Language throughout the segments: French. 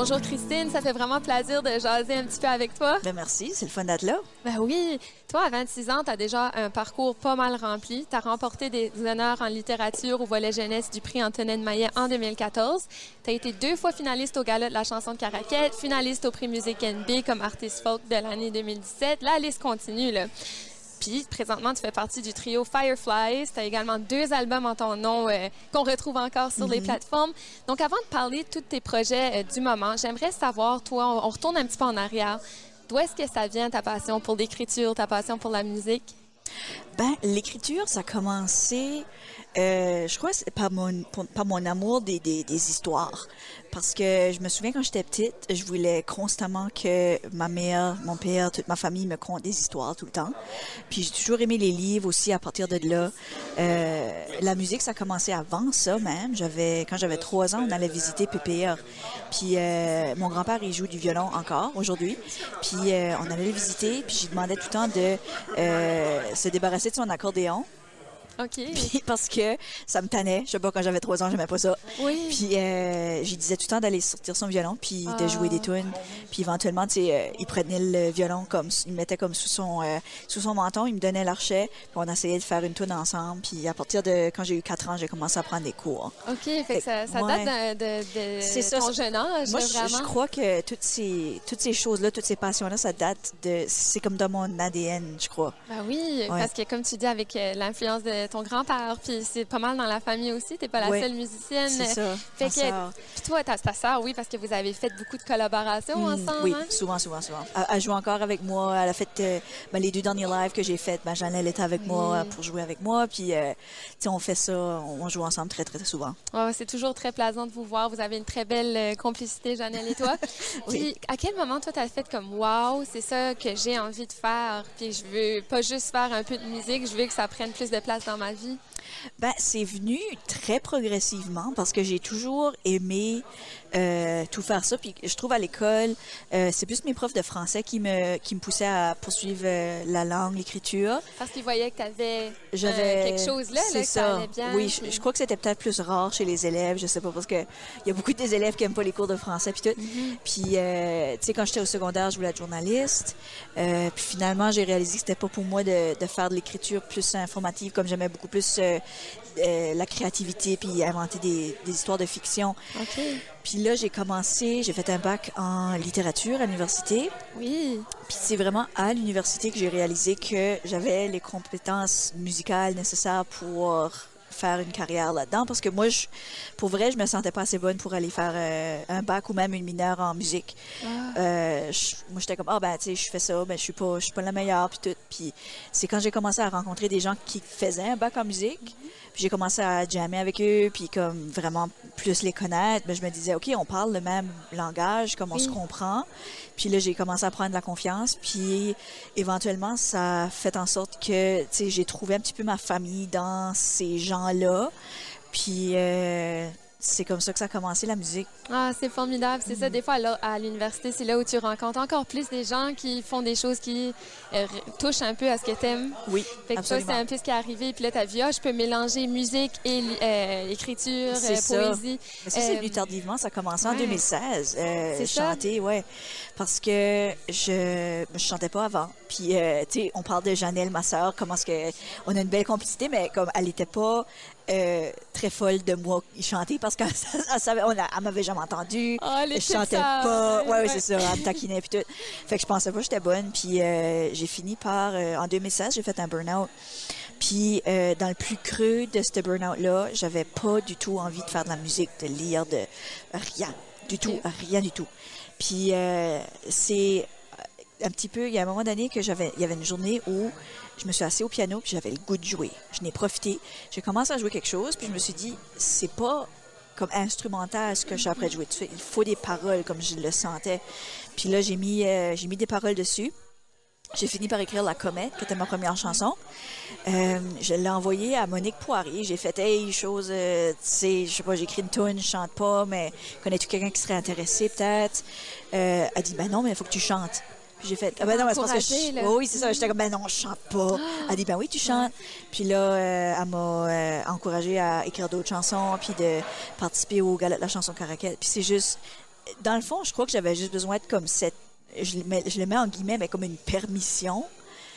Bonjour Christine, ça fait vraiment plaisir de jaser un petit peu avec toi. Ben merci, c'est le fun d'être là. Ben oui, toi à 26 ans, tu as déjà un parcours pas mal rempli. Tu as remporté des honneurs en littérature au volet jeunesse du prix Antonine Maillet en 2014. Tu as été deux fois finaliste au Gala de la chanson de Caraquette, finaliste au prix Musique NB comme artiste folk de l'année 2017. La liste continue là. Puis, présentement, tu fais partie du trio Fireflies. Tu as également deux albums en ton nom euh, qu'on retrouve encore sur les plateformes. Donc, avant de parler de tous tes projets euh, du moment, j'aimerais savoir, toi, on, on retourne un petit peu en arrière. D'où est-ce que ça vient, ta passion pour l'écriture, ta passion pour la musique? Ben, l'écriture, ça a commencé, euh, je crois, c'est par mon, par mon amour des, histoires. Parce que je me souviens quand j'étais petite, je voulais constamment que ma mère, mon père, toute ma famille me content des histoires tout le temps. Puis j'ai toujours aimé les livres aussi à partir de là. Euh, la musique, ça a commencé avant ça même. J'avais, quand j'avais trois ans, on allait visiter PPR. Puis euh, mon grand-père, il joue du violon encore aujourd'hui. Puis euh, on allait le visiter. Puis j'ai demandé tout le temps de se débarrasser de son accordéon. OK. Puis parce que ça me tannait. Je sais pas, quand j'avais trois ans, j'aimais pas ça. Oui. Puis euh, j'y disais tout le temps d'aller sortir son violon, puis de jouer des tunes. Puis éventuellement, tu sais, euh, il prenait le violon comme, il le mettait comme sous son, euh, sous son menton, il me donnait l'archet, puis on essayait de faire une tune ensemble. Puis à partir de quand j'ai eu quatre ans, j'ai commencé à prendre des cours. OK, fait que ça, ça Ouais. date de, de, ça, ton jeune âge, Moi, là, je, vraiment. je crois que toutes ces, toutes ces choses-là, toutes ces passions-là, ça date de, c'est comme dans mon ADN, je crois. Ben oui, Ouais. parce que comme tu dis, avec euh, l'influence de ton grand-père, puis c'est pas mal dans la famille aussi, t'es pas la seule musicienne. C'est ça. Fait que, puis toi, ta, ta sœur, oui, parce que vous avez fait beaucoup de collaborations Mm, ensemble. oui, hein? souvent, souvent, souvent. Elle, elle joue encore avec moi. Elle a fait euh, ben, les deux derniers lives que j'ai fait. Ben, Janelle était avec moi pour jouer avec moi. Puis, euh, tu sais, on fait ça, on, on joue ensemble très, très, très souvent. Ouais, c'est toujours très plaisant de vous voir. Vous avez une très belle euh, complicité, Janelle et toi. Puis, à quel moment, toi, t'as fait comme wow, c'est ça que j'ai envie de faire. Puis, je veux pas juste faire un peu de musique, je veux que ça prenne plus de place dans ma vie. Ben, c'est venu très progressivement parce que j'ai toujours aimé euh, tout faire ça. Puis je trouve à l'école, euh, c'est plus mes profs de français qui me qui me poussaient à poursuivre euh, la langue, l'écriture. Parce qu'ils voyaient que t'avais J'avais euh, quelque chose là, là, que ça allait bien. Oui, je, puis- je crois que c'était peut-être plus rare chez les élèves. Je sais pas parce que il y a beaucoup des élèves qui aiment pas les cours de français puis tout. Mm-hmm. Puis tu sais quand j'étais au secondaire, je voulais être journaliste. Puis finalement, j'ai réalisé que c'était pas pour moi de, de faire de l'écriture plus informative comme j'aimais beaucoup plus euh, euh, la créativité puis inventer des, des histoires de fiction. Puis là, j'ai commencé, j'ai fait un bac en littérature à l'université. Oui. Puis c'est vraiment à l'université que j'ai réalisé que j'avais les compétences musicales nécessaires pour faire une carrière là-dedans parce que moi je pour vrai je me sentais pas assez bonne pour aller faire euh, un bac ou même une mineure en musique. Euh, je- moi j'étais comme ah ben tu sais je fais ça ben je suis pas je suis pas la meilleure puis tout. Puis c'est quand j'ai commencé à rencontrer des gens qui faisaient un bac en musique puis j'ai commencé à jammer avec eux puis comme vraiment plus les connaître ben je me disais ok on parle le même langage comme on Oui. se comprend. Puis là j'ai commencé à prendre de la confiance puis éventuellement ça a fait en sorte que tu sais j'ai trouvé un petit peu ma famille dans ces gens là puis euh, c'est comme ça que ça a commencé la musique Ah, c'est formidable. C'est Mm. ça, des fois, à l'université, c'est là où tu rencontres encore plus des gens qui font des choses qui euh, touchent un peu à ce que t'aimes. oui Fait que absolument c'est un peu ce qui est arrivé. Puis là, t'as vu, ah, je peux mélanger musique et euh, écriture, euh, ça. poésie. Mais ça, c'est venu tardivement. Ça a commencé en ouais. 2016. Euh, C'est ça. chanter, ouais. Parce que je je chantais pas avant. Puis, tu sais, on parle de Janelle, ma sœur, comment est-ce que... On a une belle complicité, mais comme elle était pas euh, très folle de moi chanter parce qu'elle elle m'avait jamais entendu. Les je chantais pas. Ouais, ouais, Ouais. c'est ça. Elle me taquinait puis tout. Fait que je pensais pas que j'étais bonne. Puis euh, j'ai fini par... euh, en 2016, j'ai fait un burn-out. Puis euh, dans le plus creux de ce burn-out-là, j'avais pas du tout envie de faire de la musique, de lire, de rien. Du tout, rien du tout. Puis euh, c'est un petit peu, il y a un moment donné que j'avais, il y avait une journée où je me suis assise au piano puis j'avais le goût de jouer. Je n'ai profité. J'ai commencé à jouer quelque chose puis je me suis dit, c'est pas comme instrumental ce que je suis après de jouer. Sais, Il faut des paroles comme je le sentais. Puis là, j'ai mis, euh, j'ai mis des paroles dessus. J'ai fini par écrire La Comète, qui était ma première chanson. Euh, je l'ai envoyée à Monique Poirier. J'ai fait, hey, chose, euh, tu sais, je sais pas, j'ai écrit une tune, je chante pas, mais connais-tu quelqu'un qui serait intéressé, peut-être? Euh, elle dit, ben non, mais il faut que tu chantes. Puis j'ai fait, ah ben non, c'est parce que je... là. Oh oui, c'est ça. J'étais comme, ben non, je chante pas. Elle dit, ben oui, tu chantes. Puis là, euh, elle m'a euh, encouragée à écrire d'autres chansons, puis de participer au gala de la chanson Caraquette. Puis c'est juste, dans le fond, je crois que j'avais juste besoin de comme cette. Je le, mets, je le mets en guillemets, mais comme une permission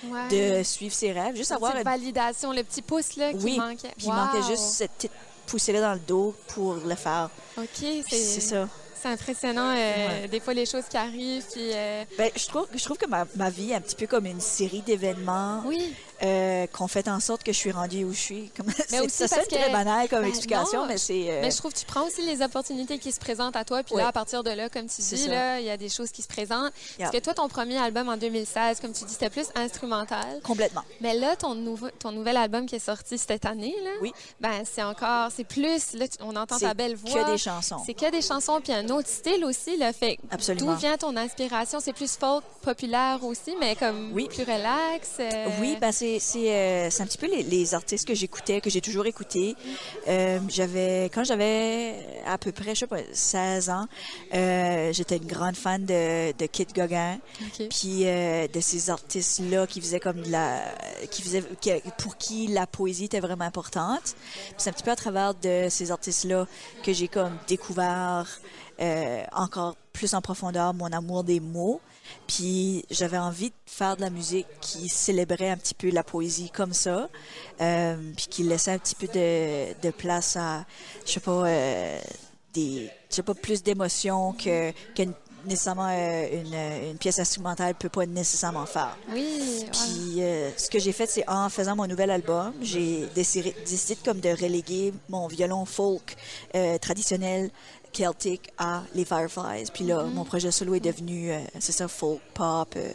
Ouais. de suivre ses rêves. Juste avoir. petite validation, le petit pouce là, qui Oui, manquait. Puis il manquait Wow. juste cette petite poussée-là dans le dos pour le faire. OK, c'est ça. C'est impressionnant, euh, Ouais. des fois, les choses qui arrivent. Puis, euh, Ben, je, trouve, je trouve que ma, ma vie est un petit peu comme une série d'événements oui, euh, qu'on fait en sorte que je suis rendue où je suis. C'est- ça parce très banal comme ben explication, non, mais c'est... euh, Mais je trouve que tu prends aussi les opportunités qui se présentent à toi. Puis Oui. là, à partir de là, comme tu C'est dis, là, il y a des choses qui se présentent. Yeah. Parce que toi, ton premier album en 2016, comme tu dis, c'était plus instrumental. Complètement. Mais là, ton, nouveau, ton nouvel album qui est sorti cette année, là, Oui. ben, c'est encore, c'est plus, là, on entend ta C'est belle voix. que des chansons. C'est que des chansons, puis un autre style aussi, là. Fait Absolument. d'où vient ton inspiration? C'est plus folk populaire aussi, mais comme Oui. plus relax. euh, Oui, ben c'est c'est euh, c'est un petit peu les, les artistes que j'écoutais, que j'ai toujours écoutés. Euh, j'avais quand j'avais à peu près, je sais pas, 16 ans, euh, j'étais une grande fan de, de Kid Gauguin, puis de ces artistes-là qui faisaient comme de la, qui faisaient, qui- pour qui la poésie était vraiment importante. C'est un petit peu à travers de ces artistes-là que j'ai comme découvert euh, encore plus en profondeur mon amour des mots. Puis j'avais envie de faire de la musique qui célébrait un petit peu la poésie comme ça, euh, puis qui laissait un petit peu de, de place à, je sais pas, euh, des, je sais pas, plus d'émotions que, que nécessairement une, une pièce instrumentale peut pas nécessairement faire. Oui, ouais. Puis euh, ce que j'ai fait, c'est en faisant mon nouvel album, j'ai décidé, décidé comme de reléguer mon violon folk euh, traditionnel celtique à les Fireflies. Puis là, mon projet solo est devenu, euh, c'est ça, folk, pop. euh,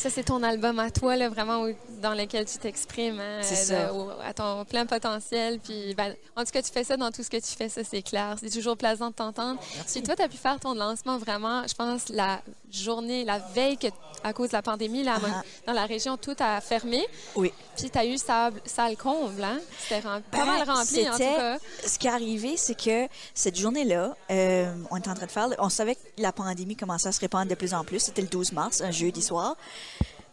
Ça, c'est ton album à toi, là, vraiment, où- dans lequel tu t'exprimes hein, euh, à ton plein potentiel. Puis, ben, en tout cas, tu fais ça dans tout ce que tu fais, ça, c'est clair. C'est toujours plaisant de t'entendre. Puis toi, tu as pu faire ton lancement vraiment, je pense, la journée, la veille, que, à cause de la pandémie, là, Ah. dans la région, tout a fermé. Oui. Puis tu as eu salle, salle comble, hein? C'était pas Ben, mal rempli, en tout cas. Ce qui est arrivé, c'est que cette journée-là, euh, on était en train de faire, on savait que la pandémie commençait à se répandre de plus en plus. C'était le 12 mars, un jeudi soir.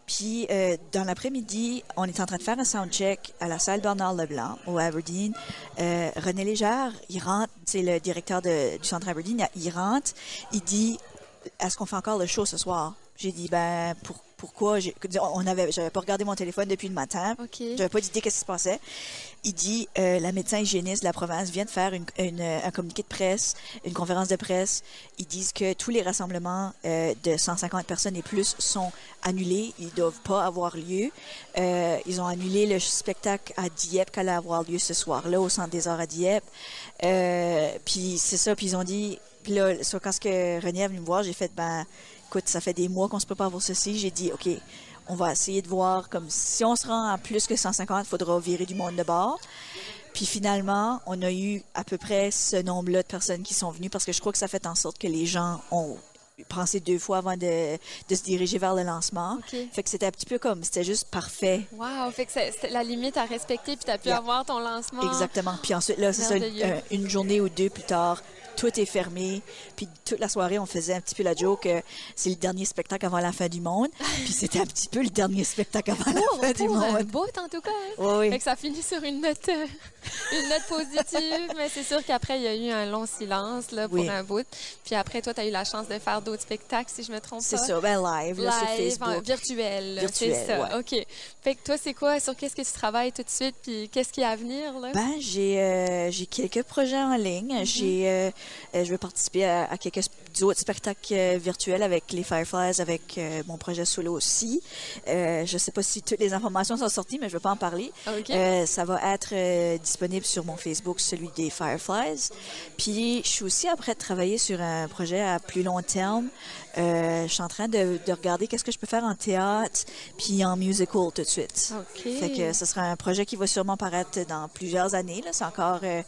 Puis, euh, dans l'après-midi, on était en train de faire un soundcheck à la salle Bernard Leblanc, au Aberdeen. Euh, René Légère, il rentre, c'est le directeur du centre Aberdeen, il rentre, il dit Est-ce qu'on fait encore le show ce soir? J'ai dit Ben, pour, pourquoi J'ai- On avait, J'avais pas regardé mon téléphone depuis le matin. J'avais pas d'idée qu'est-ce qui se passait. Il dit euh, la médecin hygiéniste de la province vient de faire une, une, un communiqué de presse, une conférence de presse. Ils disent que tous les rassemblements euh, de 150 personnes et plus sont annulés. Ils doivent pas avoir lieu. Euh, ils ont annulé le spectacle à Dieppe qui allait avoir lieu ce soir-là au Centre des Arts à Dieppe. Puis c'est ça. Puis ils ont dit. Puis là, quand ce que René est venu me voir, j'ai fait ben écoute, ça fait des mois qu'on se prépare pour ceci. J'ai dit OK on va essayer de voir comme si on se rend à plus que 150, il faudra virer du monde de bord. Puis finalement, on a eu à peu près ce nombre-là de personnes qui sont venues parce que je crois que ça fait en sorte que les gens ont pensé deux fois avant de, de se diriger vers le lancement. Fait que c'était un petit peu comme, c'était juste parfait. Wow, fait que c'est la limite à respecter, puis tu as pu Yeah. avoir ton lancement. Exactement. Puis ensuite, là, c'est ça, une, euh, une journée ou deux plus tard, tout est fermé. Puis toute la soirée, on faisait un petit peu la joke que c'est le dernier spectacle avant la fin du monde. Puis c'était un petit peu le dernier spectacle avant Pour, la fin du pour un monde. bout, en tout cas. Oui. Fait que ça finit sur une note, euh, une note positive, mais c'est sûr qu'après, il y a eu un long silence là, pour Oui. un bout. Puis après, toi, tu as eu la chance de faire d'autres spectacles, si je me trompe pas. C'est ça, ben live, là, sur Live, Facebook. en- virtuel. Virtuel, C'est ça, ouais. OK. Fait que toi, c'est quoi? Sur qu'est-ce que tu travailles tout de suite? Puis qu'est-ce qui est à venir? Là? Ben, j'ai euh, j'ai quelques projets en ligne. J'ai euh, euh, je vais participer à, à quelques autres spectacles euh, virtuels avec les Fireflies, avec euh, mon projet solo aussi. Euh, je sais pas si toutes les informations sont sorties, mais je vais pas en parler. Euh, ça va être euh, disponible sur mon Facebook, celui des Fireflies. Puis, je suis aussi après de travailler sur un projet à plus long terme. Euh, je suis en train de, de regarder qu'est-ce que je peux faire en théâtre, puis en musical tout de suite. OK. Fait que ce sera un projet qui va sûrement paraître dans plusieurs années. C'est encore euh,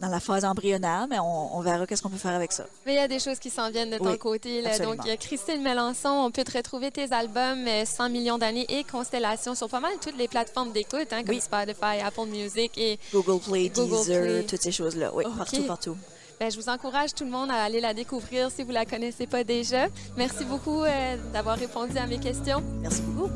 dans la phase embryonnaire, mais on, on verra qu'est-ce qu'on peut faire avec ça? Mais il y a des choses qui s'en viennent de ton Oui, côté. Là. Donc, il y a Christine Melançon. On peut te retrouver tes albums euh, 100 millions d'années et Constellation sur pas mal toutes les plateformes d'écoute, hein, comme Oui. Spotify, Apple Music. Et Google Play, Google Deezer, Play. toutes ces choses-là. Oui, partout, partout. ben, je vous encourage tout le monde à aller la découvrir si vous la connaissez pas déjà. Merci beaucoup euh, d'avoir répondu à mes questions. Merci beaucoup.